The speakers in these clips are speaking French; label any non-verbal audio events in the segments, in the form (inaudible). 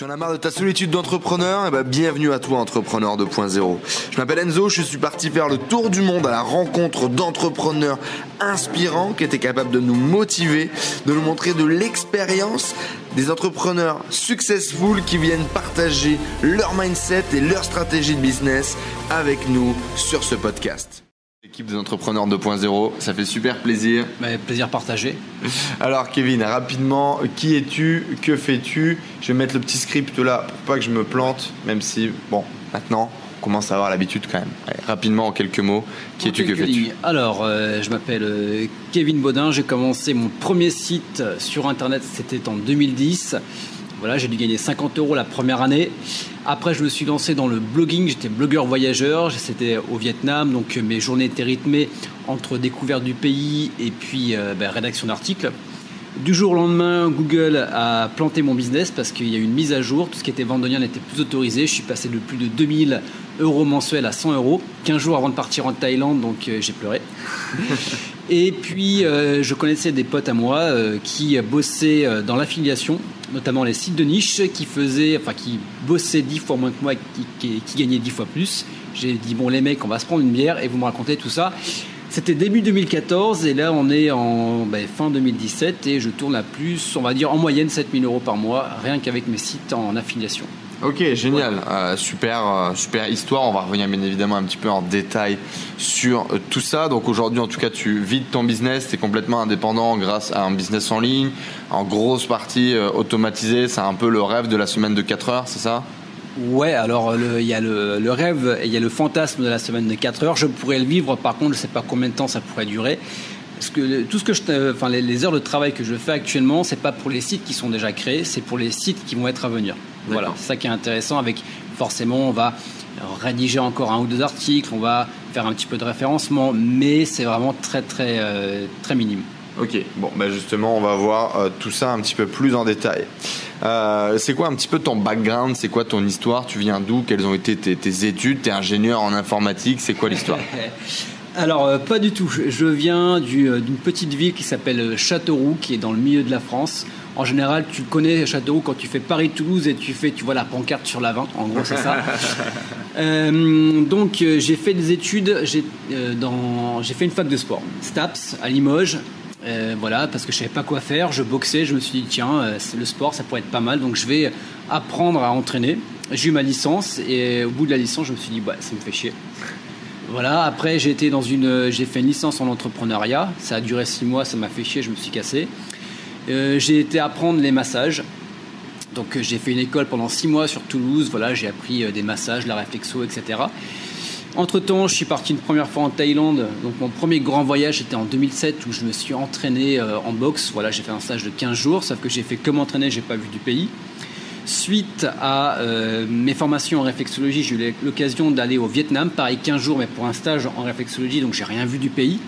Tu en as marre de ta solitude d'entrepreneur? Eh ben, bienvenue à toi, entrepreneur 2.0. Je m'appelle Enzo, je suis parti faire le tour du monde à la rencontre d'entrepreneurs inspirants qui étaient capables de nous motiver, de nous montrer de l'expérience, des entrepreneurs successful qui viennent partager leur mindset et leur stratégie de business avec nous sur ce podcast. Équipe des entrepreneurs 2.0, ça fait super plaisir. Bah, plaisir partagé. Alors Kevin, rapidement, qui es-tu? Que fais-tu? Je vais mettre le petit script là pour pas que je me plante, même si, bon, maintenant, on commence à avoir l'habitude quand même. Allez, rapidement, en quelques mots, qui es-tu Que fais-tu? Alors, euh, je m'appelle euh, Kevin Baudin, j'ai commencé mon premier site sur Internet, c'était en 2010. Voilà, j'ai dû gagner 50 euros la première année. Après, je me suis lancé dans le blogging. J'étais blogueur voyageur. C'était au Vietnam, donc mes journées étaient rythmées entre découverte du pays et puis euh, ben, rédaction d'articles. Du jour au lendemain, Google a planté mon business parce qu'il y a eu une mise à jour. Tout ce qui était vendonien n'était plus autorisé. Je suis passé de plus de 2000 euros mensuels à 100 euros. 15 jours avant de partir en Thaïlande, donc euh, j'ai pleuré. Et puis, euh, je connaissais des potes à moi euh, qui bossaient euh, dans l'affiliation, notamment les sites de niche, qui faisaient, enfin, qui bossaient dix fois moins que moi, qui, qui, gagnaient dix fois plus. J'ai dit bon, les mecs, on va se prendre une bière et vous me racontez tout ça. C'était début 2014 et là on est en ben, fin 2017 et je tourne à plus, on va dire en moyenne 7000 euros par mois, rien qu'avec mes sites en affiliation. Ok, génial, euh, super, euh, super histoire. On va revenir bien évidemment un petit peu en détail sur euh, tout ça. Donc aujourd'hui, en tout cas, tu vides ton business, tu es complètement indépendant grâce à un business en ligne, en grosse partie automatisé. C'est un peu le rêve de la semaine de 4 heures, c'est ça? Ouais, alors il y a le, le rêve et il y a le fantasme de la semaine de 4 heures. Je pourrais le vivre, par contre, je ne sais pas combien de temps ça pourrait durer. Parce que tout ce que je, enfin, les, les heures de travail que je fais actuellement, c'est pas pour les sites qui sont déjà créés, c'est pour les sites qui vont être à venir. Voilà, c'est ça qui est intéressant. Avec forcément, on va rédiger encore un ou deux articles, on va faire un petit peu de référencement, mais c'est vraiment très très euh, très minime. Ok, bon, bah justement, on va voir euh, tout ça un petit peu plus en détail. Euh, c'est quoi un petit peu ton background? C'est quoi ton histoire? Tu viens d'où? Quelles ont été tes, tes études? T'es ingénieur en informatique? C'est quoi l'histoire? (laughs) Alors, euh, pas du tout. Je viens d'une petite ville qui s'appelle Châteauroux, qui est dans le milieu de la France. En général, tu connais Châteauroux quand tu fais Paris-Toulouse et tu fais, tu vois la pancarte sur l'avant. En gros, c'est ça. (laughs) euh, donc, euh, j'ai fait des études. J'ai euh, fait une fac de sport, STAPS à Limoges. Euh, voilà, parce que je savais pas quoi faire. Je boxais. Je me suis dit tiens, c'est le sport, ça pourrait être pas mal. Donc, je vais apprendre à entraîner. J'ai eu ma licence et au bout de la licence, je me suis dit bah, ça me fait chier. Voilà, après j'ai été dans une, j'ai fait une licence en entrepreneuriat. Ça a duré six mois, ça m'a fait chier, je me suis cassé. Euh, j'ai été apprendre les massages. Donc euh, j'ai fait une école pendant six mois sur Toulouse. Voilà, j'ai appris euh, des massages, la réflexo, etc. Entre temps, je suis parti une première fois en Thaïlande. Donc mon premier grand voyage était en 2007 où je me suis entraîné en boxe. Voilà, j'ai fait un stage de 15 jours, sauf que j'ai fait que m'entraîner, j'ai pas vu du pays. Suite à euh, mes formations en réflexologie, j'ai eu l'occasion d'aller au Vietnam, pareil 15 jours, mais pour un stage en réflexologie, donc j'ai rien vu du pays.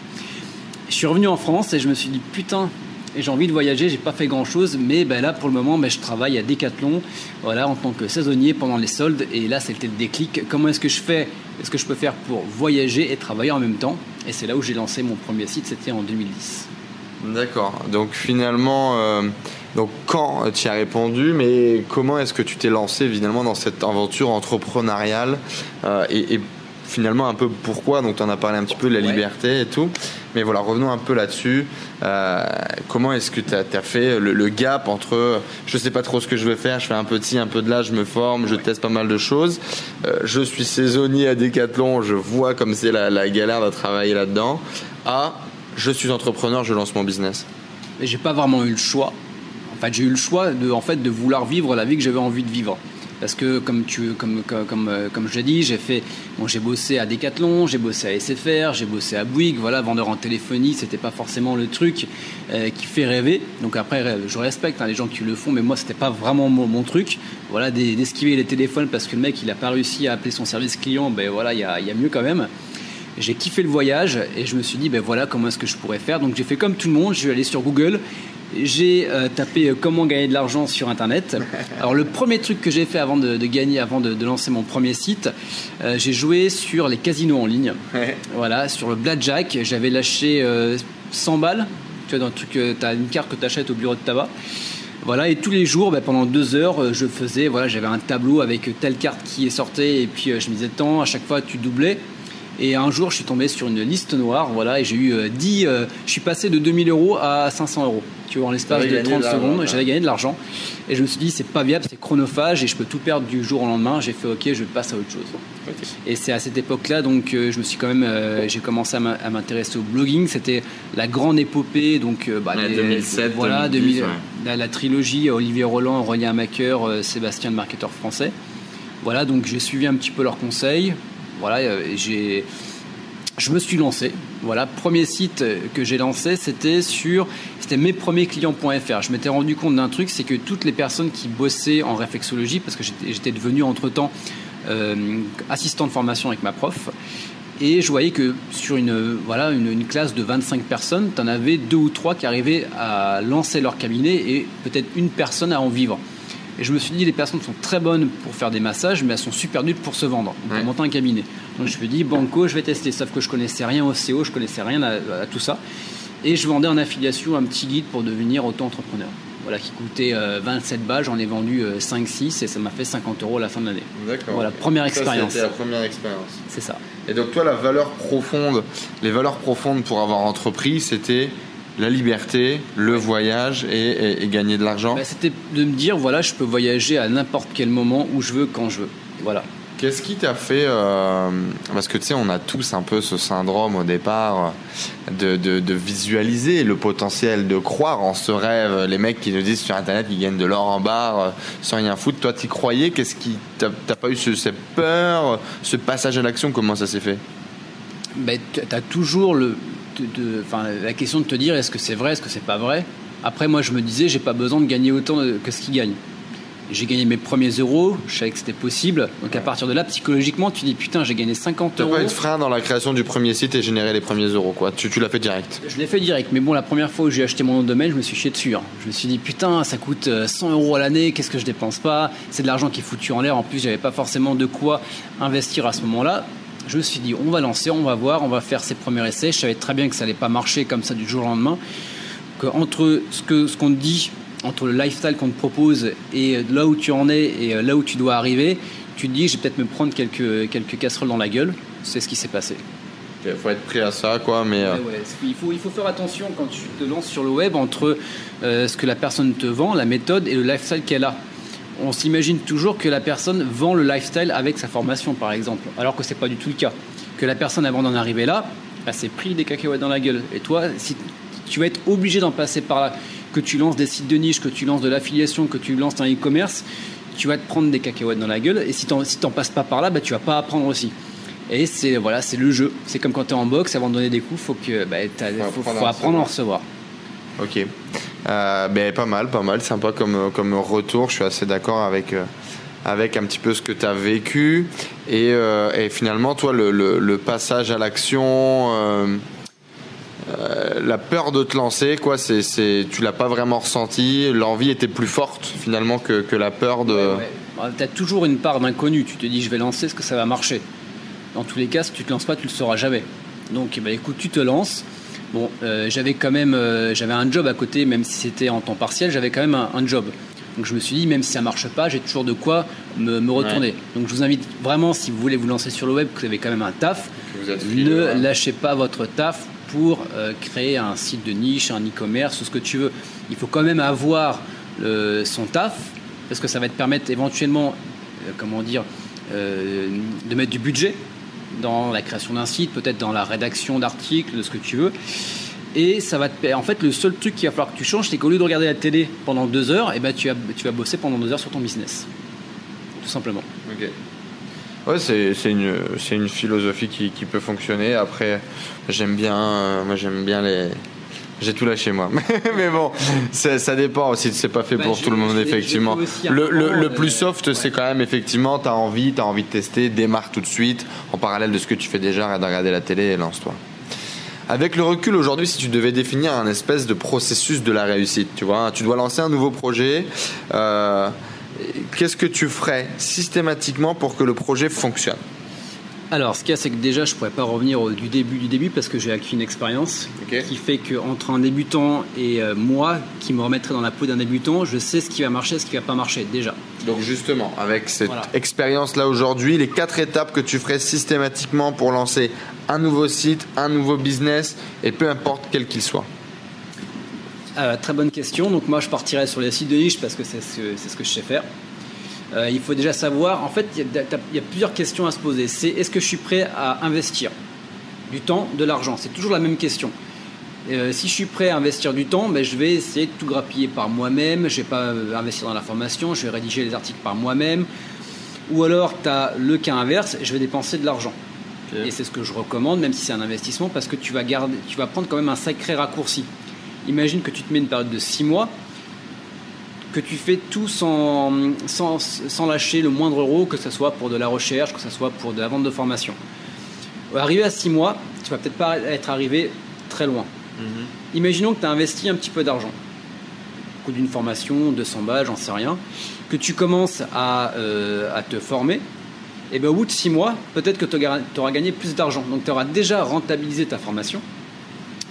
Je suis revenu en France et je me suis dit putain, j'ai envie de voyager, j'ai pas fait grand chose, mais ben là pour le moment, ben, je travaille à Decathlon, en tant que saisonnier pendant les soldes, et là c'était le déclic. Comment est-ce que je fais, est-ce que je peux faire pour voyager et travailler en même temps? Et c'est là où j'ai lancé mon premier site, c'était en 2010. D'accord. Donc finalement, euh, donc quand tu as répondu, mais comment est-ce que tu t'es lancé finalement dans cette aventure entrepreneuriale euh, et, et, finalement un peu pourquoi? Donc tu en as parlé un petit peu de la liberté et tout. Mais voilà, revenons un peu là-dessus. Euh, comment est-ce que tu as, fait le, le gap entre je sais pas trop ce que je veux faire, je fais un peu de ci, un peu de là, je me forme, je teste pas mal de choses. Euh, je suis saisonnier à Decathlon, je vois comme c'est la, la galère de travailler là-dedans. À je suis entrepreneur, je lance mon business. Mais j'ai pas vraiment eu le choix. En fait, j'ai eu le choix de, en fait, de vouloir vivre la vie que j'avais envie de vivre. Parce que, comme, tu, comme, comme, comme, euh, je l'ai dit, j'ai fait, bon, j'ai bossé à Decathlon, j'ai bossé à SFR, j'ai bossé à Bouygues, voilà, vendeur en téléphonie, c'était pas forcément le truc euh, qui fait rêver. Donc après, je respecte hein, les gens qui le font, mais moi, c'était pas vraiment mon, truc. Voilà, d'es- d'esquiver les téléphones parce que le mec, il a pas réussi à appeler son service client, ben voilà, il y a, y a mieux quand même. J'ai kiffé le voyage et je me suis dit, ben voilà, comment est-ce que je pourrais faire. Donc j'ai fait comme tout le monde, je suis allé sur Google, j'ai euh, tapé euh, comment gagner de l'argent sur Internet. (laughs) Alors le premier truc que j'ai fait avant de, de gagner, avant de, de lancer mon premier site, euh, j'ai joué sur les casinos en ligne. Voilà, sur le blackjack, j'avais lâché euh, 100 balles. Tu vois, dans le truc, tu as une carte que tu achètes au bureau de tabac. Voilà, et tous les jours, bah, pendant deux heures, je faisais, voilà, j'avais un tableau avec telle carte qui est sortie, et puis je me disais, tant, à chaque fois tu doublais. Et un jour, je suis tombé sur une liste noire, voilà, et j'ai eu 10. je suis passé de 2000 euros à 500 euros tu vois, en l'espace de 30 secondes, j'avais gagné de l'argent. Et je me suis dit, c'est pas viable, c'est chronophage et je peux tout perdre du jour au lendemain. J'ai fait, ok, je passe à autre chose. Et c'est à cette époque-là, donc, euh, je me suis quand même, euh, j'ai commencé à m'intéresser au blogging. C'était la grande épopée, donc, euh, bah, 2007, voilà, 2000, la, trilogie Olivier Roland, Aurélien Macker, Sébastien, le marketeur français. Voilà, donc j'ai suivi un petit peu leurs conseils. Voilà, j'ai je me suis lancé. Voilà, premier site que j'ai lancé, c'était sur, c'était mespremiersclients.fr. Je m'étais rendu compte d'un truc, c'est que toutes les personnes qui bossaient en réflexologie, parce que j'étais devenu entre temps euh, assistant de formation avec ma prof, et je voyais que sur une, voilà, une, classe de 25 personnes, tu en avais deux ou trois qui arrivaient à lancer leur cabinet et peut-être une personne à en vivre. Et je me suis dit, les personnes sont très bonnes pour faire des massages, mais elles sont super nulles pour se vendre, pour monter un cabinet. Donc je me suis dit, banco, je vais tester. Sauf que je connaissais rien au CO, je connaissais rien à, tout ça. Et je vendais en affiliation un petit guide pour devenir auto-entrepreneur. Voilà, qui coûtait 27 euh, balles, j'en ai vendu 5-6 euh, et ça m'a fait 50 euros à la fin de l'année. D'accord. Voilà, première expérience. C'était la première expérience. C'est ça. Et donc toi, la valeur profonde, les valeurs profondes pour avoir entrepris, c'était la liberté, le voyage et, gagner de l'argent bah, C'était de me dire, voilà, je peux voyager à n'importe quel moment, où je veux, quand je veux. Voilà. Qu'est-ce qui t'a fait euh, Parce que tu sais, on a tous un peu ce syndrome au départ de, de, visualiser le potentiel, de croire en ce rêve. Les mecs qui nous disent sur Internet qu'ils gagnent de l'or en barre euh, sans rien foutre. Toi, t'y croyais? Qu'est-ce qui t'as pas eu cette peur, ce passage à l'action? Comment ça s'est fait? Ben, T'as toujours le, la question de te dire est-ce que c'est vrai, est-ce que c'est pas vrai? Après, moi, je me disais, j'ai pas besoin de gagner autant que ce qu'il gagne. J'ai gagné mes premiers euros, je savais que c'était possible. Donc à partir de là, psychologiquement, tu dis putain, j'ai gagné 50 euros. T'as pas eu de frein dans la création du premier site et générer les premiers euros, quoi. Tu, tu l'as fait direct. Je l'ai fait direct, mais bon, la première fois où j'ai acheté mon nom de domaine, je me suis chié dessus. Hein. Je me suis dit putain, ça coûte 100 euh, euros à l'année, qu'est-ce que je dépense pas? C'est de l'argent qui est foutu en l'air. En plus, j'avais pas forcément de quoi investir à ce moment-là je me suis dit, on va lancer, on va voir, on va faire ses premiers essais. Je savais très bien que ça n'allait pas marcher comme ça du jour au lendemain. Que entre ce qu'on ce qu'on dit, entre le lifestyle qu'on te propose et là où tu en es et euh, là où tu dois arriver, tu te dis, je vais peut-être me prendre quelques, quelques casseroles dans la gueule. C'est ce qui s'est passé. Il faut être prêt à ça, quoi. Mais euh, il, faut, il faut faire attention quand tu te lances sur le web entre euh, ce que la personne te vend, la méthode et le lifestyle qu'elle a on s'imagine toujours que la personne vend le lifestyle avec sa formation, par exemple, alors que c'est pas du tout le cas. Que la personne, avant d'en arriver là, elle s'est pris des cacahuètes dans la gueule. Et toi, si tu vas être obligé d'en passer par là, que tu lances des sites de niche, que tu lances de l'affiliation, que tu lances un e-commerce, tu vas te prendre des cacahuètes dans la gueule. Et si tu n'en passes pas par là, bah, tu vas pas apprendre aussi. Et c'est voilà, c'est le jeu. C'est comme quand tu es en boxe, avant de donner des coups, faut que bah, faut, faut, apprendre à en recevoir. Ok. Euh, ben, pas mal, pas mal, sympa comme, comme retour. Je suis assez d'accord avec, euh, avec un petit peu ce que tu as vécu. Et, euh, et, finalement, toi, le, le, passage à l'action, la peur de te lancer, quoi, c'est, c'est, tu l'as pas vraiment ressenti. L'envie était plus forte finalement que, que la peur de. Ouais, tu as toujours une part d'inconnu. Tu te dis, je vais lancer, est-ce que ça va marcher? Dans tous les cas, si tu te lances pas, tu le sauras jamais. Donc, bah, écoute, tu te lances. Bon, euh, j'avais quand même euh, j'avais un job à côté, même si c'était en temps partiel, j'avais quand même un, job. Donc je me suis dit, même si ça marche pas, j'ai toujours de quoi me, retourner. Donc je vous invite vraiment, si vous voulez vous lancer sur le web, que vous avez quand même un taf, ne lâchez pas votre taf pour euh, créer un site de niche, un e-commerce ou ce que tu veux. Il faut quand même avoir son taf, parce que ça va te permettre éventuellement, comment dire, de mettre du budget dans la création d'un site, peut-être dans la rédaction d'articles, de ce que tu veux. Et ça va te En fait, le seul truc qu'il va falloir que tu changes, c'est qu'au lieu de regarder la télé pendant deux heures, eh ben, tu, vas, tu vas bosser pendant deux heures sur ton business. Tout simplement. Ok. Ouais, c'est, une, une philosophie qui, qui, peut fonctionner. Après, j'aime bien, euh, moi, j'aime bien les, j'ai tout lâché moi. (laughs) mais bon, ça dépend aussi. C'est pas fait bah, pour tout le monde, effectivement. Le, le, plus soft, c'est quand même effectivement, t'as envie, t'as envie de tester, démarre tout de suite, en parallèle de ce que tu fais déjà, arrête de regarder la télé et lance-toi. Avec le recul aujourd'hui, si tu devais définir un espèce de processus de la réussite, tu vois, tu dois lancer un nouveau projet. Euh, qu'est-ce que tu ferais systématiquement pour que le projet fonctionne? Alors, ce qu'il y a, c'est que déjà, je pourrais pas revenir du début du début parce que j'ai acquis une expérience qui fait qu'entre un débutant et euh, moi, qui me remettrait dans la peau d'un débutant, je sais ce qui va marcher, ce qui va pas marcher déjà. Donc justement, avec cette expérience-là aujourd'hui, les quatre étapes que tu ferais systématiquement pour lancer un nouveau site, un nouveau business, et peu importe quel qu'il soit. Euh, très bonne question. Donc moi, je partirais sur les sites de niche parce que c'est ce que je sais faire. Euh, il faut déjà savoir, en fait, il y, a plusieurs questions à se poser. C'est est-ce que je suis prêt à investir du temps, de l'argent? C'est toujours la même question. Euh, si je suis prêt à investir du temps, ben, je vais essayer de tout grappiller par moi-même. Je ne vais pas euh, investir dans la formation, je vais rédiger les articles par moi-même. Ou alors, tu as le cas inverse, je vais dépenser de l'argent. Et c'est ce que je recommande, même si c'est un investissement, parce que tu vas, garder, tu vas prendre quand même un sacré raccourci. Imagine que tu te mets une période de 6 mois, que tu fais tout sans, sans, lâcher le moindre euro, que ce soit pour de la recherche, que ce soit pour de la vente de formation. Arrivé à 6 mois, tu vas peut-être pas être arrivé très loin. Mhm. Imaginons que tu as investi un petit peu d'argent, coût d'une formation, 200 balles, j'en sais rien, que tu commences à, euh, à te former, et bien au bout de 6 mois, peut-être que tu auras gagné plus d'argent. Donc tu auras déjà rentabilisé ta formation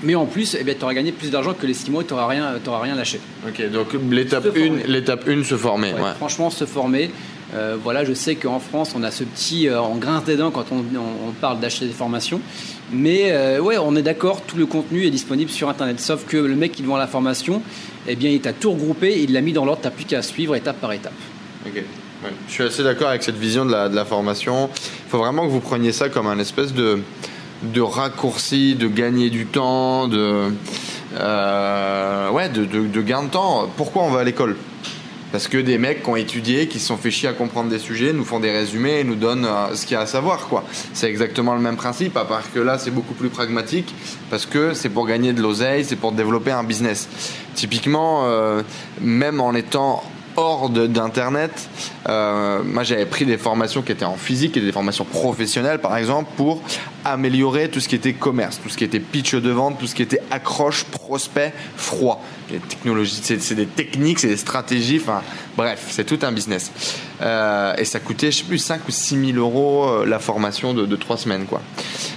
mais en plus, eh tu auras gagné plus d'argent que les 6 mois et tu n'auras rien, rien lâché. Ok, donc l'étape 1, l'étape 1, se former. Franchement, se former. Euh, voilà, je sais qu'en France, on a ce petit, euh, en grince des dents quand on, parle d'acheter des formations. Mais euh, ouais, on est d'accord, tout le contenu est disponible sur Internet. Sauf que le mec qui vend la formation, eh bien, il t'a tout regroupé, il l'a mis dans l'ordre, tu n'as plus qu'à suivre étape par étape. Ok. Je suis assez d'accord avec cette vision de la, de la formation. Il faut vraiment que vous preniez ça comme un espèce de, de raccourci, de gagner du temps, de, euh, ouais, de, de, gain de temps. Pourquoi on va à l'école? Parce que des mecs qui ont étudié, qui se sont fait chier à comprendre des sujets, nous font des résumés et nous donnent euh, ce qu'il y a à savoir. quoi. C'est exactement le même principe, à part que là, c'est beaucoup plus pragmatique, parce que c'est pour gagner de l'oseille, c'est pour développer un business. Typiquement, euh, même en étant hors d'internet. Euh, moi, j'avais pris des formations qui étaient en physique et des formations professionnelles, par exemple, pour améliorer tout ce qui était commerce, tout ce qui était pitch de vente, tout ce qui était accroche, prospect, froid. Les technologies, c'est des techniques, c'est des stratégies. Enfin, bref, c'est tout un business. Euh, et ça coûtait, je sais plus, 5 ou 6 000 euros euh, la formation de, de 3 semaines, quoi.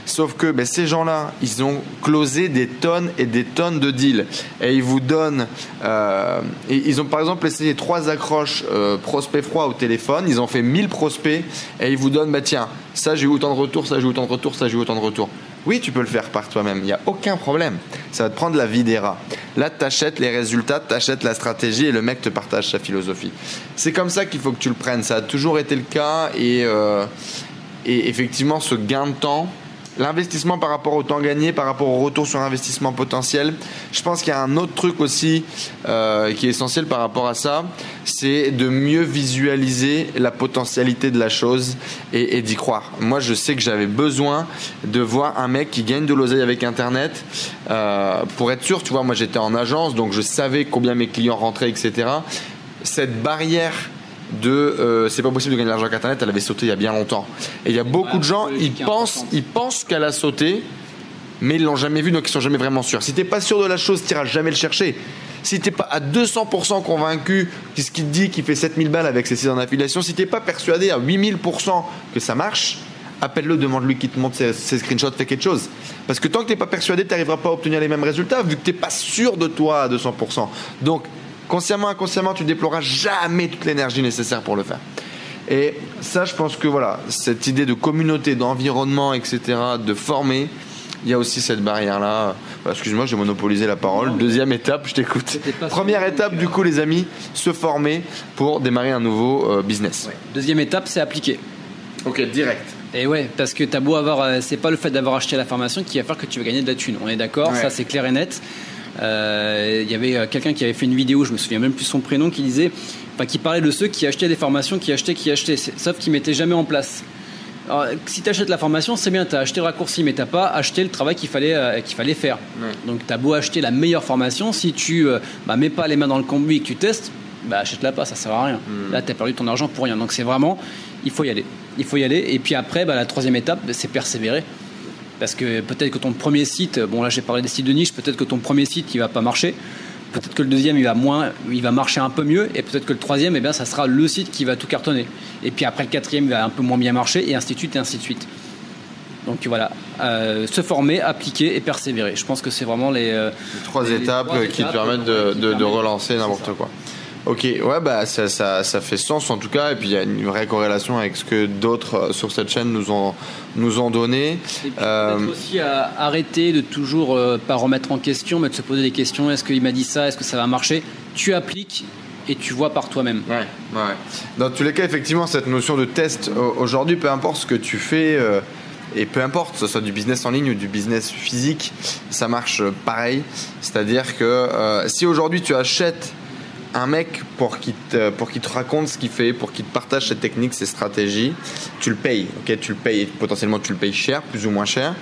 Sauf que ben, ces gens-là, ils ont closé des tonnes et des tonnes de deals. Et ils vous donnent. Euh, ils ont par exemple essayé trois accroches prospects froids au téléphone. Ils ont fait 1000 prospects. Et ils vous donnent bah tiens, ça j'ai eu autant de retours, ça j'ai eu autant de retours, ça j'ai eu autant de retours. Oui, tu peux le faire par toi-même, il n'y a aucun problème. Ça va te prendre la vie des rats. Là, tu achètes les résultats, tu achètes la stratégie et le mec te partage sa philosophie. C'est comme ça qu'il faut que tu le prennes. Ça a toujours été le cas et, euh, et effectivement, ce gain de temps, L'investissement par rapport au temps gagné, par rapport au retour sur investissement potentiel. Je pense qu'il y a un autre truc aussi euh, qui est essentiel par rapport à ça, c'est de mieux visualiser la potentialité de la chose et, d'y croire. Moi, je sais que j'avais besoin de voir un mec qui gagne de l'oseille avec Internet euh, pour être sûr. Tu vois, moi j'étais en agence, donc je savais combien mes clients rentraient, etc. Cette barrière de euh, c'est pas possible de gagner de l'argent avec internet elle avait sauté il y a bien longtemps et il y a beaucoup de gens ils pensent ils pensent qu'elle a sauté mais ils l'ont jamais vu donc ils sont jamais vraiment sûrs si t'es pas sûr de la chose t'iras jamais le chercher si t'es pas à 200% convaincu ce qu'il te dit qu'il fait 7000 balles avec ses sites en affiliation si t'es pas persuadé à 8000% que ça marche appelle-le, demande-lui qu'il te montre ses, screenshots, fais quelque chose. Parce que tant que tu n'es pas persuadé, tu n'arriveras pas à obtenir les mêmes résultats vu que tu n'es pas sûr de toi à 200%. Donc, consciemment, inconsciemment, tu déploieras jamais toute l'énergie nécessaire pour le faire. Et ça, je pense que voilà, cette idée de communauté, d'environnement, etc., de former, il y a aussi cette barrière-là. Excuse-moi, j'ai monopolisé la parole. Deuxième étape, je t'écoute. Première étape, du coup, les amis, se former pour démarrer un nouveau euh, business. Deuxième étape, c'est appliquer. Ok, direct. Et ouais, parce que t'as beau avoir, euh, c'est pas le fait d'avoir acheté la formation qui va faire que tu vas gagner de la thune. On est d'accord, ça c'est clair et net. Euh, il y avait euh, quelqu'un qui avait fait une vidéo, je me souviens même plus son prénom, qui disait, enfin, qui parlait de ceux qui achetaient des formations, qui achetaient, qui achetaient, sauf qu'ils mettaient jamais en place. Alors, si tu achètes la formation, c'est bien, tu as acheté le raccourci, mais tu pas acheté le travail qu'il fallait, euh, qu'il fallait faire. Donc, tu as beau acheter la meilleure formation, si tu bah, mets pas les mains dans le cambouis et que tu testes, bah, achète-la pas, ça sert à rien. Hmm. Là, tu as perdu ton argent pour rien. Donc, c'est vraiment, il faut y aller. Il faut y aller. Et puis après, bah, la troisième étape, c'est persévérer. Parce que peut-être que ton premier site, bon là j'ai parlé des sites de niche, peut-être que ton premier site il va pas marcher. Peut-être que le deuxième il va moins, il va marcher un peu mieux, et peut-être que le troisième, eh bien, ça sera le site qui va tout cartonner. Et puis après le quatrième il va un peu moins bien marcher, et ainsi de suite, et ainsi de suite. Donc voilà, euh, se former, appliquer et persévérer. Je pense que c'est vraiment les, les trois étapes qui te permettent de, de relancer n'importe quoi. Ok, ouais, bah ça, ça, ça, fait sens en tout cas, et puis il y a une vraie corrélation avec ce que d'autres euh, sur cette chaîne nous ont, nous ont donné. Et puis euh... aussi à arrêter de toujours euh, pas remettre en question, mais de se poser des questions. Est-ce qu'il m'a dit ça? Est-ce que ça va marcher? Tu appliques et tu vois par toi-même. Ouais, ouais. Dans tous les cas, effectivement, cette notion de test aujourd'hui, peu importe ce que tu fais. Euh, et peu importe, que ce soit du business en ligne ou du business physique, ça marche pareil. C'est-à-dire que si aujourd'hui tu achètes un mec pour qu'il te, pour qu'il te raconte ce qu'il fait, pour qu'il te partage ses techniques, ses stratégies, tu le payes, ok? Tu le payes, potentiellement tu le payes cher, plus ou moins cher.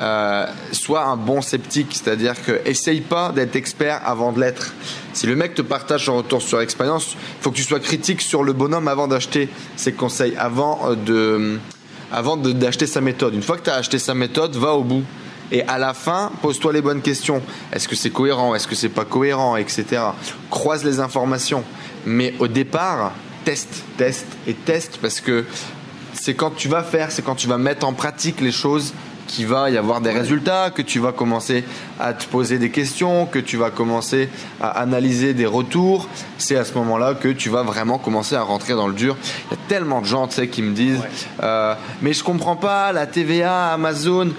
Euh, sois un bon sceptique, c'est-à-dire que essaye pas d'être expert avant de l'être. Si le mec te partage son retour sur expérience, faut que tu sois critique sur le bonhomme avant d'acheter ses conseils, avant euh, de avant d'acheter sa méthode. Une fois que tu as acheté sa méthode, va au bout. Et à la fin, pose-toi les bonnes questions. Est-ce que c'est cohérent? Est-ce que c'est pas cohérent? Etc. Croise les informations. Mais au départ, teste, teste et teste parce que c'est quand tu vas faire, c'est quand tu vas mettre en pratique les choses qu'il va y avoir des résultats, que tu vas commencer à te poser des questions, que tu vas commencer à analyser des retours. C'est à ce moment-là que tu vas vraiment commencer à rentrer dans le dur. Il y a tellement de gens, tu sais, qui me disent, euh, mais je comprends pas la TVA, Amazon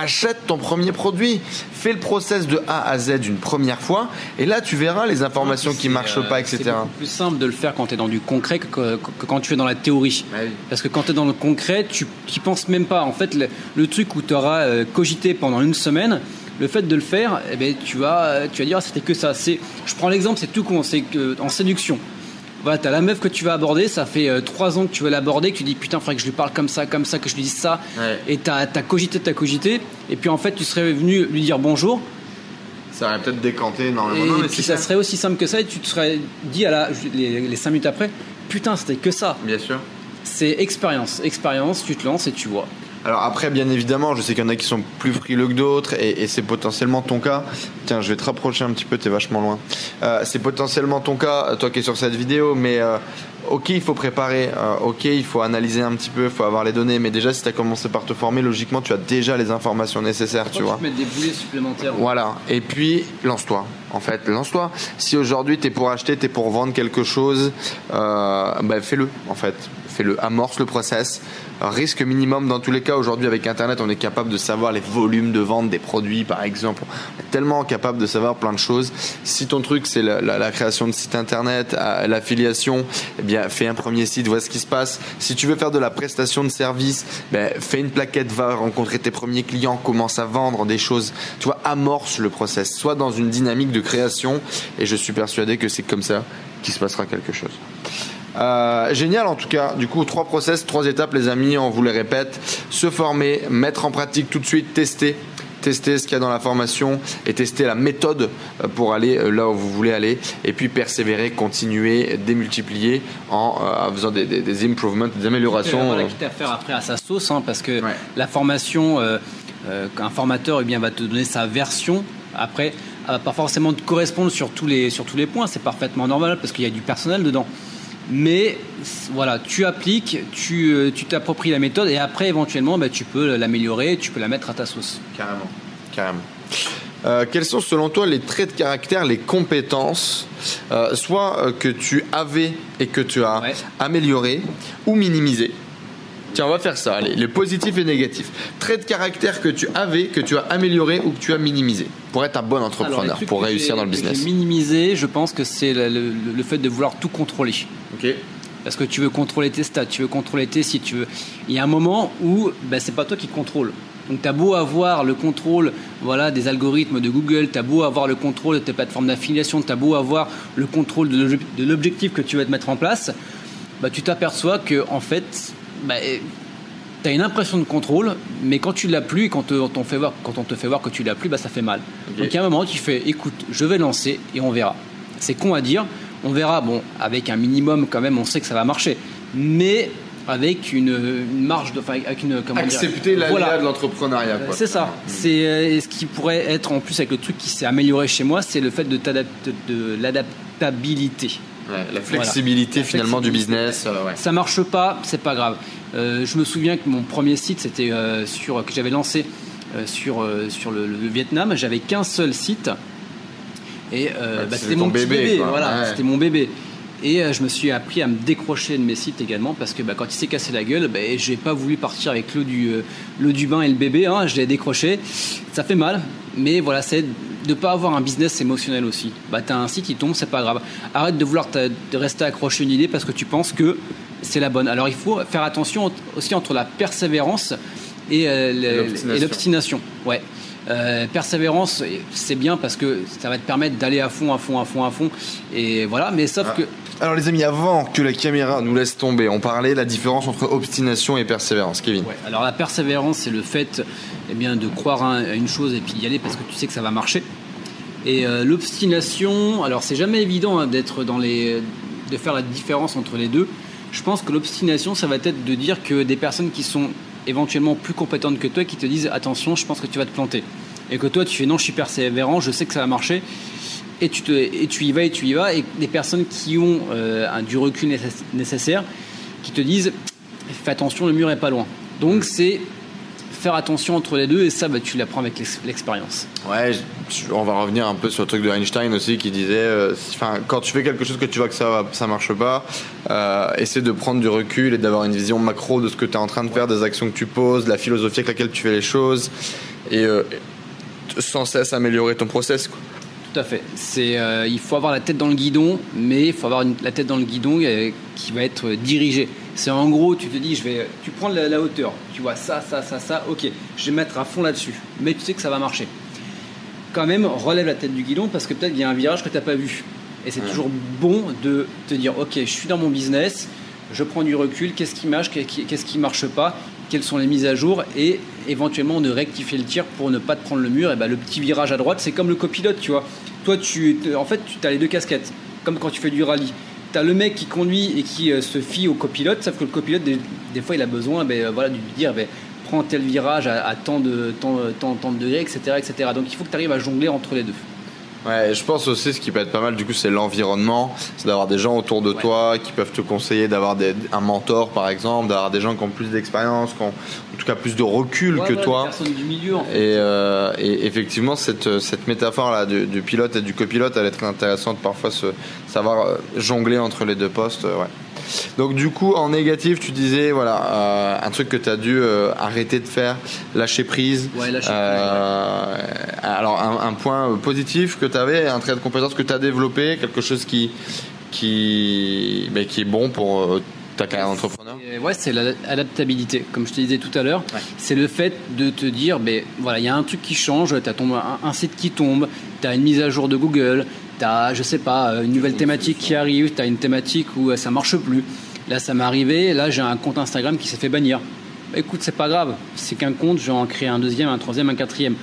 achète ton premier produit. Fais le process de A à Z une première fois et là tu verras les informations qui marchent pas, etc. C'est plus simple de le faire quand tu es dans du concret que, quand tu es dans la théorie. Ah Parce que quand tu es dans le concret, tu n'y penses même pas. En fait, le, truc où tu auras euh, cogité pendant une semaine, le fait de le faire, eh ben, tu, vas, tu vas dire ah, c'était que ça. Je prends l'exemple, c'est tout con, c'est en séduction voilà, t'as la meuf que tu vas aborder, ça fait euh, trois ans que tu veux l'aborder, que tu dis putain, faudrait que je lui parle comme ça, comme ça, que je lui dise ça. Et t'as as cogité, t'as cogité. Et puis en fait, tu serais venu lui dire bonjour. Ça aurait peut-être décanté énormément. Et puis ça serait aussi simple que ça, et tu te serais dit à la, les, les cinq minutes après, putain, c'était que ça. Bien sûr. C'est expérience, expérience, tu te lances et tu vois. Alors après, bien évidemment, je sais qu'il y en a qui sont plus frileux que d'autres, et, c'est potentiellement ton cas. Tiens, je vais te rapprocher un petit peu, t'es vachement loin. Euh, c'est potentiellement ton cas, toi qui es sur cette vidéo, mais euh, ok, il faut préparer, euh, ok, il faut analyser un petit peu, il faut avoir les données, mais déjà, si tu as commencé par te former, logiquement, tu as déjà les informations nécessaires, tu vois. Tu mettre des boulets supplémentaires. Voilà, et puis, lance-toi. En fait, lance-toi. Si aujourd'hui, tu es pour acheter, tu es pour vendre quelque chose, bah, fais-le, en fait. Fais-le, amorce le process risque minimum dans tous les cas. Aujourd'hui, avec Internet, on est capable de savoir les volumes de vente des produits, par exemple. On est tellement capable de savoir plein de choses. Si ton truc, c'est la, création de site Internet, l'affiliation, eh bien, fais un premier site, vois ce qui se passe. Si tu veux faire de la prestation de service, ben, fais une plaquette, va rencontrer tes premiers clients, commence à vendre des choses. Tu vois, amorce le process. Sois dans une dynamique de création. Et je suis persuadé que c'est comme ça qu'il se passera quelque chose. Euh, génial en tout cas. Du coup, trois process, trois étapes, les amis. On vous les répète. Se former, mettre en pratique tout de suite, tester tester ce qu'il y a dans la formation et tester la méthode euh, pour aller euh, là où vous voulez aller et puis persévérer, continuer, démultiplier en, faisant des, des, improvements, des améliorations. Voilà, quitte à faire après à sa sauce hein, parce que la formation, qu'un formateur eh bien, va te donner sa version après, va pas forcément te correspondre sur tous les, sur tous les points, c'est parfaitement normal parce qu'il y a du personnel dedans. Mais voilà, tu appliques, tu euh, t'appropries la méthode et après éventuellement bah, tu peux l'améliorer, tu peux la mettre à ta sauce. Carrément, carrément. Euh, quels sont selon toi les traits de caractère, les compétences, euh, soit que tu avais et que tu as amélioré ou minimisé Tiens, on va faire ça. Allez, le positif et négatif. Traits de caractère que tu avais, que tu as amélioré ou que tu as minimisé pour être un bon entrepreneur, pour réussir dans le business. Minimiser, je pense que c'est le, fait de vouloir tout contrôler. Ok. Parce que tu veux contrôler tes stats, tu veux contrôler tes sites, tu veux. Il y a un moment où ben, c'est pas toi qui contrôle. Donc tu as beau avoir le contrôle voilà, des algorithmes de Google, tu as beau avoir le contrôle de tes plateformes d'affiliation, tu as beau avoir le contrôle de l'objectif que tu veux te mettre en place, bah, tu t'aperçois que en fait, bah, tu as une impression de contrôle, mais quand tu l'as plus et quand on, fait voir, quand on te fait voir que tu l'as plus, bah, ça fait mal. Donc il y a un moment, tu fais écoute, je vais lancer et on verra. C'est con à dire, on verra, bon, avec un minimum quand même, on sait que ça va marcher. Mais avec une, marge de. avec une, comment Accepter la voilà. de l'entrepreneuriat. C'est ça. C'est euh, ce qui pourrait être en plus avec le truc qui s'est amélioré chez moi, c'est le fait de, de l'adaptabilité. La flexibilité finalement du business. Ça marche pas, c'est pas grave. je me souviens que mon premier site, c'était sur que j'avais lancé sur sur le, Vietnam. J'avais qu'un seul site. Et bah, c'était mon bébé, voilà, c'était mon bébé. Et euh, je me suis appris à me décrocher de mes sites également parce que bah, quand il s'est cassé la gueule, bah, j'ai pas voulu partir avec l'eau du, euh, du bain et le bébé. Hein, je l'ai décroché. Ça fait mal, mais voilà, c'est de pas avoir un business émotionnel aussi. Bah, as un site, il tombe, c'est pas grave. Arrête de vouloir de rester accroché à une idée parce que tu penses que c'est la bonne. Alors il faut faire attention aussi entre la persévérance et, euh, l'obstination. Ouais. Euh, persévérance, c'est bien parce que ça va te permettre d'aller à fond, à fond, à fond, à fond. Et voilà, mais sauf ah. que. Alors les amis, avant que la caméra nous laisse tomber, on parlait de la différence entre obstination et persévérance. Kevin. alors la persévérance, c'est le fait eh bien, de croire à une chose et puis y aller parce que tu sais que ça va marcher. Et euh, l'obstination, alors c'est jamais évident hein, d'être dans les, de faire la différence entre les deux. Je pense que l'obstination, ça va être de dire que des personnes qui sont éventuellement plus compétentes que toi qui te disent attention, je pense que tu vas te planter. Et que toi, tu fais non, je suis persévérant, je sais que ça va marcher. Et tu, te, et tu y vas et tu y vas. Et des personnes qui ont euh, du recul nécessaire qui te disent fais attention, le mur est pas loin. Donc c'est faire attention entre les deux et ça bah, tu l'apprends avec l'expérience. Ouais, on va revenir un peu sur le truc de Einstein aussi qui disait euh, quand tu fais quelque chose que tu vois que ça ça marche pas, euh, essaie de prendre du recul et d'avoir une vision macro de ce que tu es en train de faire, des actions que tu poses, la philosophie avec laquelle tu fais les choses et euh, sans cesse améliorer ton process. Tout à fait. C'est, il faut avoir la tête dans le guidon, mais il faut avoir la tête dans le guidon qui va être dirigée. C'est en gros, tu te dis, je vais, tu prends la, hauteur, tu vois ça, ça, ça, ça, ok, je vais mettre à fond là-dessus, mais tu sais que ça va marcher. Quand même, relève la tête du guidon parce que peut-être il y a un virage que tu n'as pas vu. Et c'est toujours bon de te dire, ok, je suis dans mon business, je prends du recul, qu'est-ce qui marche, qu'est-ce qui marche pas, quelles sont les mises à jour et éventuellement de rectifier le tir pour ne pas te prendre le mur. Et ben, le petit virage à droite, c'est comme le copilote, tu vois. Toi, tu, en fait, tu as les deux casquettes, comme quand tu fais du rallye t'as le mec qui conduit et qui euh, se fie au copilote, sauf que le copilote, des, fois, il a besoin ben, euh, voilà, de lui dire ben, prends tel virage à, tant, de, tant, tant, de degrés, etc., etc. Donc il faut que tu arrives à jongler entre les deux. Ouais, je pense aussi ce qui peut être pas mal du coup c'est l'environnement, c'est d'avoir des gens autour de toi qui peuvent te conseiller, d'avoir un mentor par exemple, d'avoir des gens qui ont plus d'expérience, qui ont en tout cas plus de recul que toi. Du milieu, en fait. et, euh, et, effectivement cette, cette métaphore là du, pilote et du copilote elle est très intéressante parfois savoir euh, jongler entre les deux postes. Euh, ouais. Donc du coup, en négatif, tu disais voilà euh, un truc que tu as dû euh, arrêter de faire, lâcher prise. Ouais, lâcher euh, alors un, point positif que tu avais, un trait de compétence que tu as développé, quelque chose qui qui mais qui est bon pour ta carrière d'entrepreneur? Ouais, c'est l'adaptabilité. Comme je te disais tout à l'heure, c'est le fait de te dire, ben voilà, il y a un truc qui change, tu as un, un, site qui tombe, tu as une mise à jour de Google, tu as, je sais pas, une nouvelle thématique qui arrive, tu as une thématique où ça marche plus. Là, ça m'est arrivé, là, j'ai un compte Instagram qui s'est fait bannir. Bah, écoute, c'est pas grave, c'est qu'un compte, je vais en créer un deuxième, un troisième, un quatrième.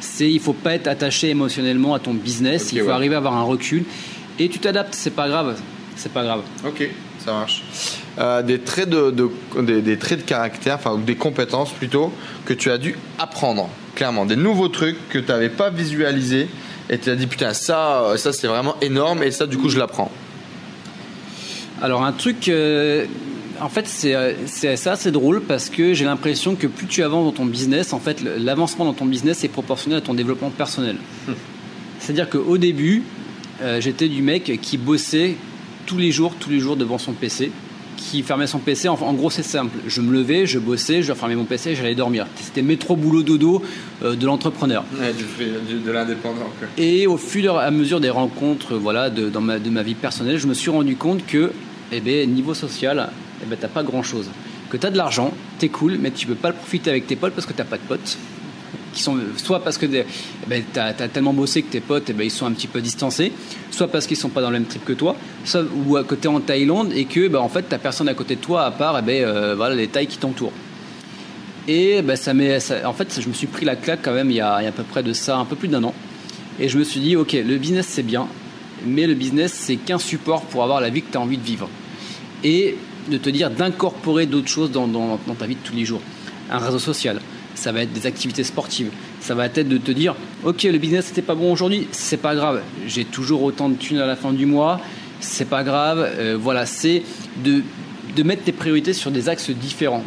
C'est, il faut pas être attaché émotionnellement à ton business, il faut arriver à avoir un recul et tu t'adaptes, c'est pas grave, c'est pas grave. Ok, ça marche. Euh, des traits de, des, traits de caractère, enfin des compétences plutôt que tu as dû apprendre, clairement, des nouveaux trucs que tu n'avais pas visualisés et tu as dit putain ça ça c'est vraiment énorme et ça du coup je l'apprends. Alors un truc euh, en fait c'est ça c'est drôle parce que j'ai l'impression que plus tu avances dans ton business en fait l'avancement dans ton business est proportionnel à ton développement personnel. Hmm. c'est à dire qu'au début euh, j'étais du mec qui bossait tous les jours tous les jours devant son PC qui fermait son PC. En, en gros, c'est simple. Je me levais, je bossais, je fermais mon PC, j'allais dormir. C'était métro, boulot, dodo euh, de l'entrepreneur. Ouais, de l'indépendant. Et au fur et à mesure des rencontres voilà, de, dans ma, de ma vie personnelle, je me suis rendu compte que, eh bien, niveau social, eh ben, t'as pas grand-chose. Que tu as de l'argent, t'es cool, mais tu peux pas le profiter avec tes potes parce que t'as pas de potes qui sont soit parce que eh ben, tu as, tellement bossé que tes potes eh ben, ils sont un petit peu distancés, soit parce qu'ils sont pas dans le même trip que toi, ou à côté en Thaïlande et que ben, en fait tu personne à côté de toi à part eh ben, euh, les tailles qui t'entourent. Et ça, ça, en fait, je me suis pris la claque quand même il y, a, à peu près de ça, un peu plus d'un an. Et je me suis dit, ok, le business c'est bien, mais le business c'est qu'un support pour avoir la vie que tu as envie de vivre. Et de te dire d'incorporer d'autres choses dans, dans ta vie de tous les jours. Un réseau social, ça va être des activités sportives, ça va être de te dire ok le business n'était pas bon aujourd'hui, c'est pas grave, j'ai toujours autant de thunes à la fin du mois c'est pas grave. Euh, voilà, c'est de, de mettre tes priorités sur des axes différents.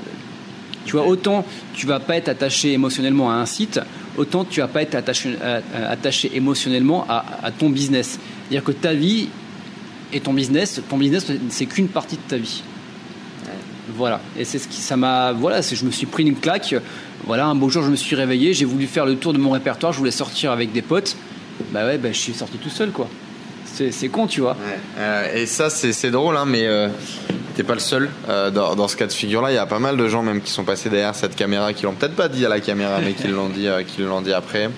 Tu vois, autant tu vas pas être attaché émotionnellement à un site, autant tu vas pas être attaché, attaché émotionnellement à, à ton business. C'est-à-dire que ta vie et ton business, ton business, c'est qu'une partie de ta vie. Voilà. Et c'est ce qui, ça m'a, voilà, je me suis pris une claque. Voilà, un beau jour, je me suis réveillé, j'ai voulu faire le tour de mon répertoire, je voulais sortir avec des potes. Bah ouais, bah, je suis sorti tout seul, quoi. C'est con, tu vois. Euh, et ça, c'est drôle, hein, mais euh, t'es pas le seul euh, dans, ce cas de figure-là. Il y a pas mal de gens même qui sont passés derrière cette caméra, qui l'ont peut-être pas dit à la caméra, mais qui l'ont dit, qui l'ont dit après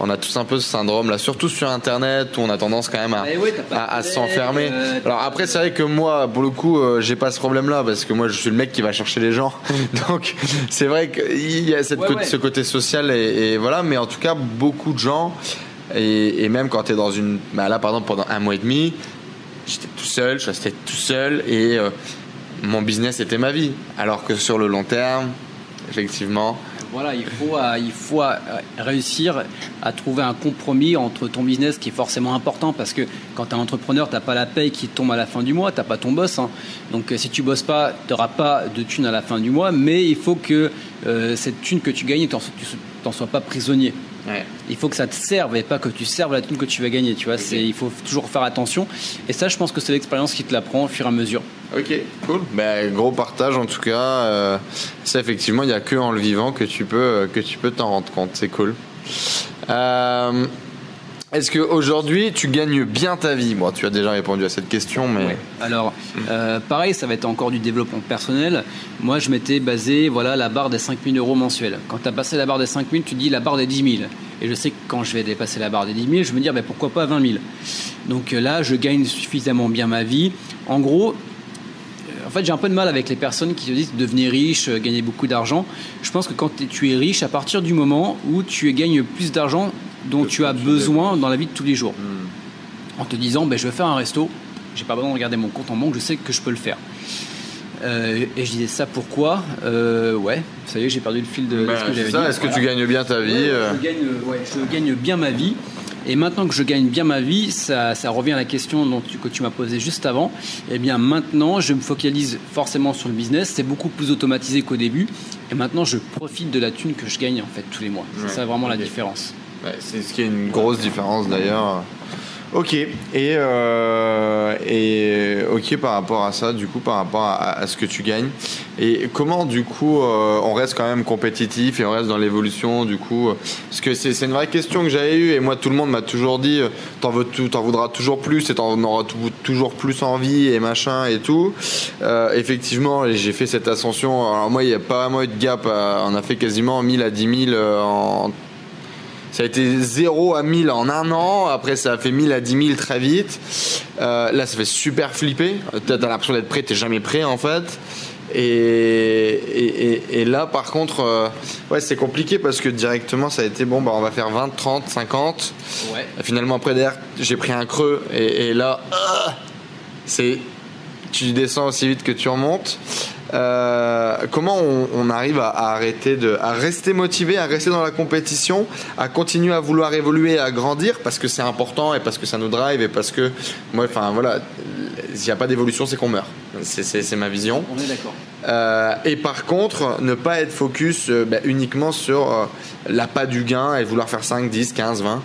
on a tous un peu ce syndrome là, surtout sur Internet où on a tendance quand même à, à, s'enfermer. Euh, Alors après, c'est vrai que moi, pour le coup, euh, j'ai pas ce problème-là parce que moi, je suis le mec qui va chercher les gens. (laughs) Donc, c'est vrai qu'il y a cette ce côté social et, voilà. Mais en tout cas, beaucoup de gens et, même quand tu es dans une, bah là par exemple pendant un mois et demi, j'étais tout seul, je restais tout seul et euh, mon business était ma vie. Alors que sur le long terme, effectivement voilà, il faut, euh, euh, réussir à trouver un compromis entre ton business qui est forcément important parce que quand tu es entrepreneur, tu n'as pas la paye qui tombe à la fin du mois, tu pas ton boss. Hein. Donc euh, si tu bosses pas, tu n'auras pas de thune à la fin du mois, mais il faut que cette thune que tu gagnes, tu n'en sois pas prisonnier. Il faut que ça te serve et pas que tu serves la thune que tu vas gagner. Tu vois, il faut toujours faire attention. Et ça, je pense que c'est l'expérience qui te l'apprend au fur et à mesure. Ok, cool. Ben, gros partage en tout cas. Euh, ça, effectivement, il n'y a que en le vivant que tu peux euh, que tu peux t'en rendre compte. C'est cool. Euh, est-ce qu'aujourd'hui, tu gagnes bien ta vie? Bon, tu as déjà répondu à cette question, mais... Alors, pareil, ça va être encore du développement personnel. Moi, je m'étais basé, voilà, la barre des 5000 euros mensuels. Quand tu as passé la barre des 5000, tu dis la barre des 10 000. Et je sais que quand je vais dépasser la barre des 10 000, je me dire, ben, pourquoi pas 20 000 Donc là, je gagne suffisamment bien ma vie. En gros, en fait, j'ai un peu de mal avec les personnes qui te disent devenir riche, euh, gagner beaucoup d'argent. Je pense que quand tu es riche, à partir du moment où tu gagnes plus d'argent dont tu as besoin dans la vie de tous les jours, hmm. en te disant ben, je vais faire un resto, j'ai pas besoin de regarder mon compte en banque, je sais que je peux le faire. Euh, et je disais ça pourquoi? Euh, Ouais, ça y est, j'ai perdu le fil de, ben, ce que j'avais dit. Est-ce que tu gagnes bien ta vie je, gagne, je gagne bien ma vie. Et maintenant que je gagne bien ma vie, ça, revient à la question dont que tu m'as posée juste avant. Eh bien maintenant, je me focalise forcément sur le business. C'est beaucoup plus automatisé qu'au début. Et maintenant, je profite de la thune que je gagne en fait tous les mois. C'est ça vraiment la différence. c'est ce qui est une grosse différence d'ailleurs. Ok. Et, euh, et ok par rapport à ça, du coup, par rapport à, ce que tu gagnes. Et comment, du coup, euh, on reste quand même compétitif et on reste dans l'évolution, du coup Parce que c'est une vraie question que j'avais eue et moi, tout le monde m'a toujours dit veux t'en voudras toujours plus et t'en auras toujours plus envie et machin et tout. Euh, effectivement, j'ai fait cette ascension. Alors, moi, il n'y a pas vraiment eu de gap. On a fait quasiment 1000 à 10 000 en ça a été 0 à 1000 en un an. Après, ça a fait 1000 à 10 000 très vite. Euh, là, ça fait super flipper. T'as l'impression d'être prêt, t'es jamais prêt en fait. Et, et, là, par contre, euh, ouais, c'est compliqué parce que directement, ça a été bon, bah, on va faire 20, 30, 50. Ouais. Finalement, après, derrière, j'ai pris un creux. Et, là, ah, c'est tu descends aussi vite que tu en montes. Euh, comment on, arrive à, arrêter de, à rester motivé, à rester dans la compétition, à continuer à vouloir évoluer, à grandir parce que c'est important et parce que ça nous drive et parce que moi, enfin voilà, s'il n'y a pas d'évolution, c'est qu'on meurt. C'est ma vision. On est d'accord. Euh, et par contre, ne pas être focus euh, bah, uniquement sur l'appât du gain et vouloir faire 5, 10, 15, 20.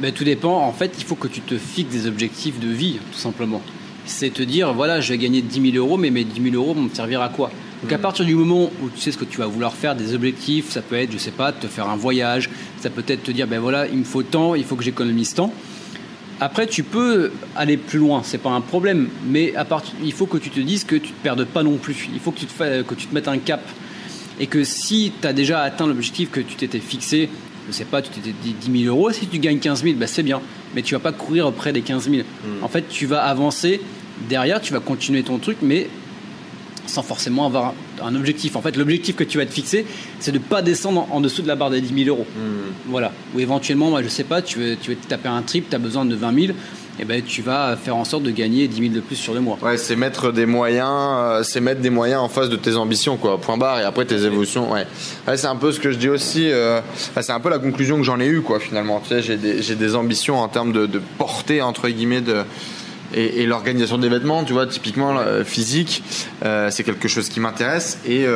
Ben, tout dépend. En fait, il faut que tu te fixes des objectifs de vie, tout simplement c'est te dire voilà, je vais gagner 10 000 euros, mais mes 10 000 euros vont me servir à quoi Donc à mm. partir du moment où tu sais ce que tu vas vouloir faire, des objectifs, ça peut être, je sais pas, te faire un voyage, ça peut être te dire ben voilà, il me faut tant, il faut que j'économise tant. Après, tu peux aller plus loin, c'est pas un problème, mais à part, il faut que tu te dises que tu te perdes pas non plus. Il faut que tu te, que tu te mettes un cap. Et que si tu as déjà atteint l'objectif que tu t'étais fixé, je sais pas, tu t'étais dit 10 000 euros, si tu gagnes 15 000, ben c'est bien. Mais tu vas pas courir auprès des 15 000. Mm. En fait, tu vas avancer derrière, tu vas continuer ton truc, mais sans forcément avoir un objectif. En fait, l'objectif que tu vas te fixer, c'est de ne pas descendre en, dessous de la barre des 10 000 euros. Hmm. Voilà. Ou éventuellement, moi, je sais pas, tu veux, tu veux te taper un trip, tu as besoin de 20 000. Et ben, tu vas faire en sorte de gagner 10 000 de plus sur le mois. Ouais, c'est mettre des moyens, euh, c'est mettre des moyens en face de tes ambitions, quoi. Point barre. Et après tes évolutions. Ouais. c'est un peu ce que je dis aussi. Euh, c'est un peu la conclusion que j'en ai eue, quoi. Finalement, tu sais, j'ai des, des, ambitions en termes de, de portée entre guillemets de et, l'organisation des vêtements, tu vois, typiquement physique, c'est quelque chose qui m'intéresse et,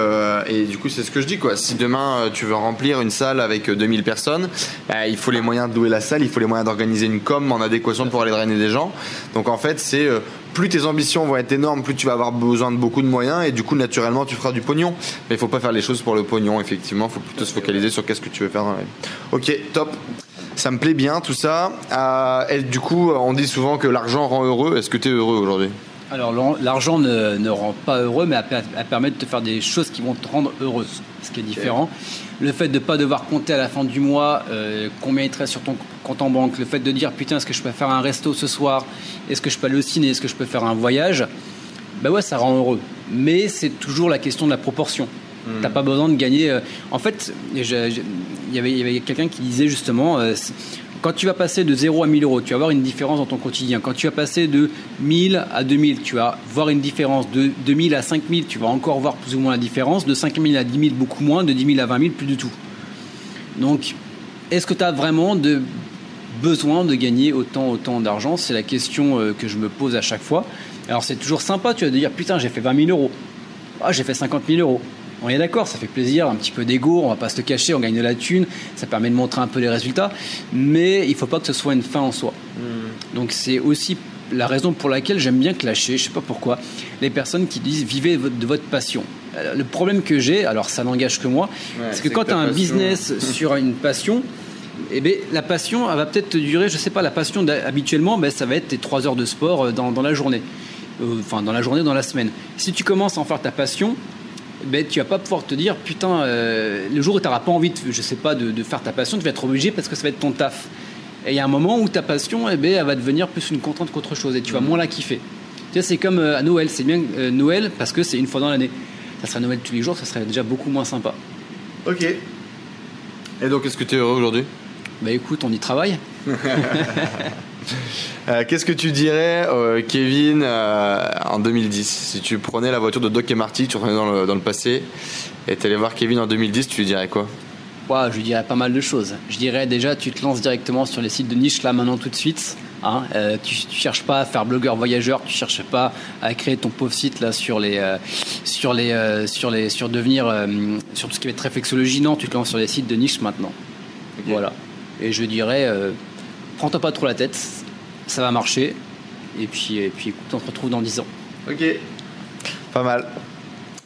et, du coup c'est ce que je dis quoi. Si demain tu veux remplir une salle avec 2000 personnes, bah, il faut les moyens de louer la salle, il faut les moyens d'organiser une com en adéquation pour aller drainer des gens. Donc en fait c'est plus tes ambitions vont être énormes, plus tu vas avoir besoin de beaucoup de moyens et du coup naturellement tu feras du pognon. Mais il faut pas faire les choses pour le pognon, effectivement, il faut plutôt se focaliser sur qu'est-ce que tu veux faire dans la vie. Ok, top. Ça me plaît bien tout ça. Euh, du coup, on dit souvent que l'argent rend heureux. Est-ce que tu es heureux aujourd'hui? Alors l'argent ne, rend pas heureux, mais elle, permet de te faire des choses qui vont te rendre heureuse, ce qui est différent. Le fait de ne pas devoir compter à la fin du mois euh, combien il te reste sur ton compte en banque, le fait de dire putain est-ce que je peux faire un resto ce soir, est-ce que je peux aller au ciné, est-ce que je peux faire un voyage, ben ouais ça rend heureux. Mais c'est toujours la question de la proportion. Hmm. T'as pas besoin de gagner. Euh, en fait, il y avait, quelqu'un qui disait justement, euh, quand tu vas passer de 0 à 1000 euros, tu vas voir une différence dans ton quotidien. Quand tu vas passer de 1000 à 2000, tu vas voir une différence. De 2000 à 5000, tu vas encore voir plus ou moins la différence. De 5000 à 10 000, beaucoup moins. De 10 000 à 20 000, plus du tout. Donc, est-ce que tu as vraiment de besoin de gagner autant, autant d'argent? C'est la question euh, que je me pose à chaque fois. Alors, c'est toujours sympa, tu vas te dire, putain, j'ai fait 20 000 euros. Ah, j'ai fait 50 000 euros. On est d'accord, ça fait plaisir, un petit peu d'ego, on va pas se cacher, on gagne de la thune, ça permet de montrer un peu les résultats, mais il faut pas que ce soit une fin en soi. Hmm. Donc c'est aussi la raison pour laquelle j'aime bien clasher, je sais pas pourquoi, les personnes qui disent vivez de votre passion. Euh, le problème que j'ai, alors ça n'engage que moi, c'est que quand tu as un business (laughs) sur une passion, eh bien, la passion, elle va peut-être durer, je sais pas, la passion habituellement, ben, ça va être tes 3 heures de sport euh, dans, dans la journée. Euh, enfin, dans la journée, dans la semaine. Si tu commences à en faire ta passion, ben, tu vas pas pouvoir te dire putain euh, le jour où tu n'auras pas envie de, je sais pas de, faire ta passion tu vas être obligé parce que ça va être ton taf. Et il y a un moment où ta passion eh ben, elle va devenir plus une contrainte qu'autre chose et tu vas mhm. moins la kiffer. Tu c'est comme euh, à Noël c'est bien euh, Noël parce que c'est une fois dans l'année. Ça serait Noël tous les jours ça serait déjà beaucoup moins sympa. Ok. Et donc est-ce que tu es heureux aujourd'hui? Bah écoute on y travaille (laughs) Euh, qu'est-ce que tu dirais, euh, Kevin, euh, en 2010 Si tu prenais la voiture de Doc et Marty, tu retournais dans le, dans le passé, et tu allais voir Kevin en 2010, tu lui dirais quoi? Je lui dirais pas mal de choses. Je dirais déjà, tu te lances directement sur les sites de niche là maintenant tout de suite. Hein. tu, ne cherches pas à faire blogueur voyageur, tu cherches pas à créer ton pauvre site là sur les sur les sur les sur devenir sur tout ce qui va être réflexologie. Non, tu te lances sur les sites de niche maintenant. Voilà. Et je dirais, prends-toi pas trop la tête ça va marcher. Et puis, et puis écoute, on se retrouve dans 10 ans. Ok, pas mal.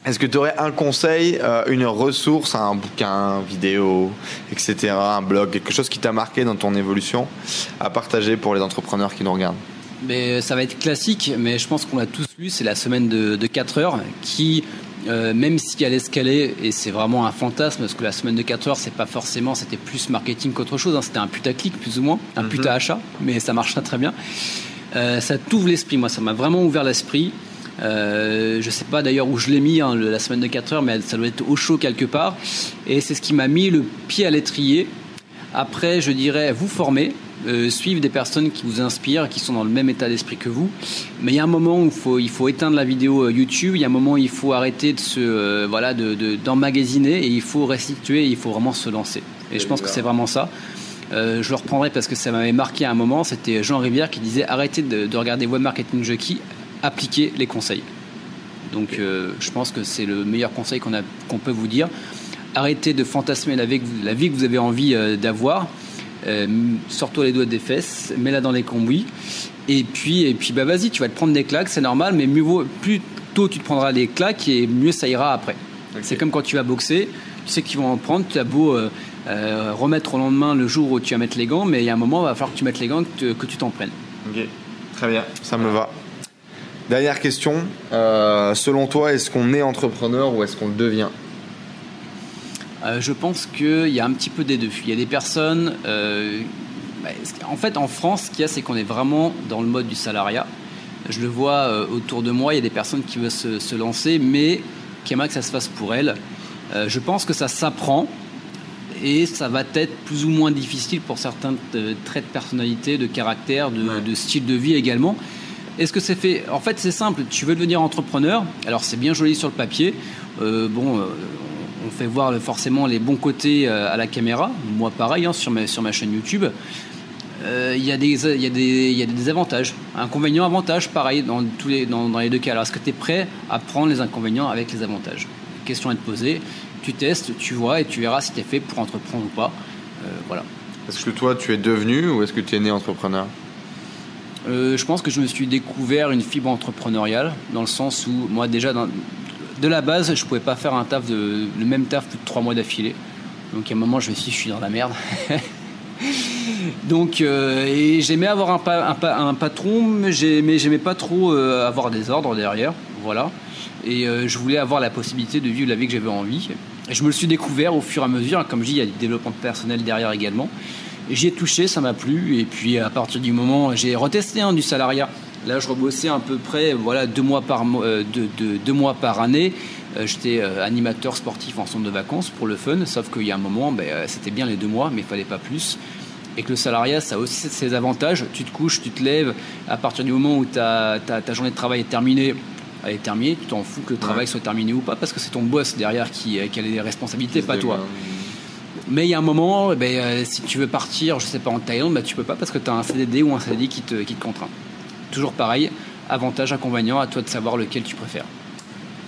Est-ce que tu aurais un conseil, euh, une ressource, un bouquin, vidéo, etc., un blog, quelque chose qui t'a marqué dans ton évolution à partager pour les entrepreneurs qui nous regardent? Mais ça va être classique, mais je pense qu'on l'a tous lu, c'est la semaine de, de 4 heures qui euh, même si elle escalait, et c'est vraiment un fantasme, parce que la semaine de 4 heures, c'est pas forcément, c'était plus marketing qu'autre chose, hein. c'était un putaclic plus ou moins, un mm achat, mais ça marche très bien. Euh, ça t'ouvre l'esprit, moi, ça m'a vraiment ouvert l'esprit. Euh, je sais pas d'ailleurs où je l'ai mis hein, la semaine de 4 heures, mais ça doit être au chaud quelque part. Et c'est ce qui m'a mis le pied à l'étrier. Après, je dirais vous former, euh, suivre des personnes qui vous inspirent, qui sont dans le même état d'esprit que vous. Mais il y a un moment où il faut, il faut éteindre la vidéo euh, YouTube, il y a un moment où il faut arrêter de se, euh, voilà, d'emmagasiner de, et il faut restituer, il faut vraiment se lancer. Et je pense que c'est vraiment ça. je le reprendrai parce que ça m'avait marqué à un moment. C'était Jean Rivière qui disait arrêtez de, regarder Web Marketing Jockey, appliquez les conseils. Donc je pense que c'est le meilleur conseil qu'on qu'on peut vous dire. Arrêtez de fantasmer la vie que vous avez envie d'avoir euh, sors-toi les doigts des fesses, mets-la dans les combouis, et puis, et puis bah vas-y, tu vas te prendre des claques, c'est normal, mais mieux vaut, plus tôt tu te prendras des claques et mieux ça ira après. C'est comme quand tu vas boxer, tu sais qu'ils vont en prendre, tu as beau euh, euh, remettre au lendemain le jour où tu vas mettre les gants, mais il y a un moment, il va falloir que tu mettes les gants, que, que tu t'en prennes. Ok, très bien, ça me va. Dernière question, selon toi, est-ce qu'on est entrepreneur ou est-ce qu'on le devient? Euh, je pense qu'il y a un petit peu des deux. Il y a des personnes. Euh, bah, en fait, en France, ce qu'il y a, c'est qu'on est vraiment dans le mode du salariat. Je le vois euh, autour de moi, il y a des personnes qui veulent se, lancer, mais qui aimeraient que ça se fasse pour elles. je pense que ça s'apprend et ça va être plus ou moins difficile pour certains traits de personnalité, de caractère, de, de style de vie également. Est-ce que c'est fait? En fait, c'est simple. Tu veux devenir entrepreneur? Alors, c'est bien joli sur le papier. bon, on fait voir forcément les bons côtés euh, à la caméra. Moi, pareil, hein, sur, ma, sur ma chaîne YouTube. euh, il y, a des, y, a des, y a des avantages. Inconvénients, avantages, pareil dans, tous les, dans, dans les deux cas. Alors, est-ce que tu es prêt à prendre les inconvénients avec les avantages? Question à te poser. Tu testes, tu vois et tu verras si tu es fait pour entreprendre ou pas. Euh, voilà. Est-ce que toi, tu es devenu ou est-ce que tu es né entrepreneur? Euh, Je pense que je me suis découvert une fibre entrepreneuriale dans le sens où, moi, déjà, dans, de la base, je pouvais pas faire un taf de, le même taf plus de trois mois d'affilée. Donc, à un moment, je me suis dit, je suis dans la merde. (laughs) Donc, euh, j'aimais avoir un, patron, mais j'aimais pas trop euh, avoir des ordres derrière. Voilà. Et euh, je voulais avoir la possibilité de vivre la vie que j'avais envie. Et je me le suis découvert au fur et à mesure. Comme je dis, il y a du développement personnel derrière également. J'y ai touché, ça m'a plu. Et puis, à partir du moment, j'ai retesté hein, du salariat. Là, je rebossais à peu près voilà, deux, mois par, deux, deux, deux mois par année. J'étais animateur sportif en centre de vacances pour le fun, sauf qu'il y a un moment, ben, c'était bien les deux mois, mais il fallait pas plus et que le salariat, ça a aussi ses avantages. Tu te couches, tu te lèves, à partir du moment où ta, ta, journée de travail est terminée, elle est terminée, tu t'en fous que le travail soit terminé ou pas, parce que c'est ton boss derrière qui, qui a les responsabilités, pas toi. Mais il y a un moment, ben, euh, si tu veux partir, je sais pas, en Thaïlande, bah, tu peux pas parce que tu as un CDD ou un qui te, qui te contraint. Toujours pareil, avantage, inconvénient, à toi de savoir lequel tu préfères.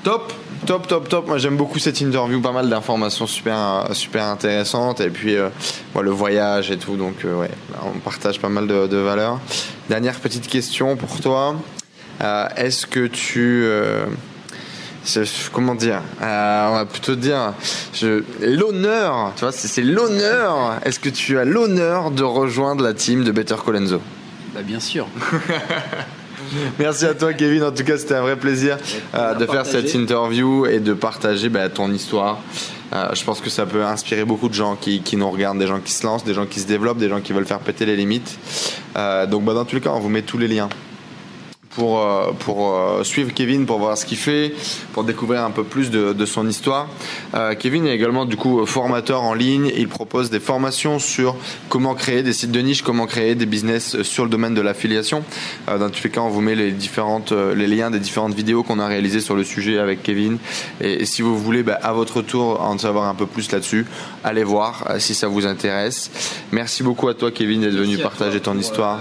Top, top, top, top. Moi j'aime beaucoup cette interview, pas mal d'informations super, super intéressantes et puis euh, le voyage et tout. Donc euh, ouais, on partage pas mal de, valeurs. Dernière petite question pour toi. Euh, est-ce que tu comment dire On va plutôt dire l'honneur. Tu vois, c'est l'honneur. Est-ce que tu as l'honneur de rejoindre la team de Better Colenso? Bah, bien sûr. (laughs) Merci à toi, Kevin. En tout cas, c'était un vrai plaisir euh, de faire cette interview et de partager bah, ton histoire. Euh, je pense que ça peut inspirer beaucoup de gens qui, nous regardent, des gens qui se lancent, des gens qui se développent, des gens qui veulent faire péter les limites. Euh, donc, bah, dans tous les cas, on vous met tous les liens pour, euh, pour euh, suivre Kevin, pour voir ce qu'il fait, pour découvrir un peu plus de, de son histoire. Euh, Kevin est également du coup formateur en ligne. Il propose des formations sur comment créer des sites de niche, comment créer des business sur le domaine de l'affiliation. dans tous les cas, on vous met les différentes les liens des différentes vidéos qu'on a réalisées sur le sujet avec Kevin. Et, si vous voulez, bah, à votre tour, en savoir un peu plus là-dessus, allez voir si ça vous intéresse. Merci beaucoup à toi, Kevin, d'être venu partager ton histoire.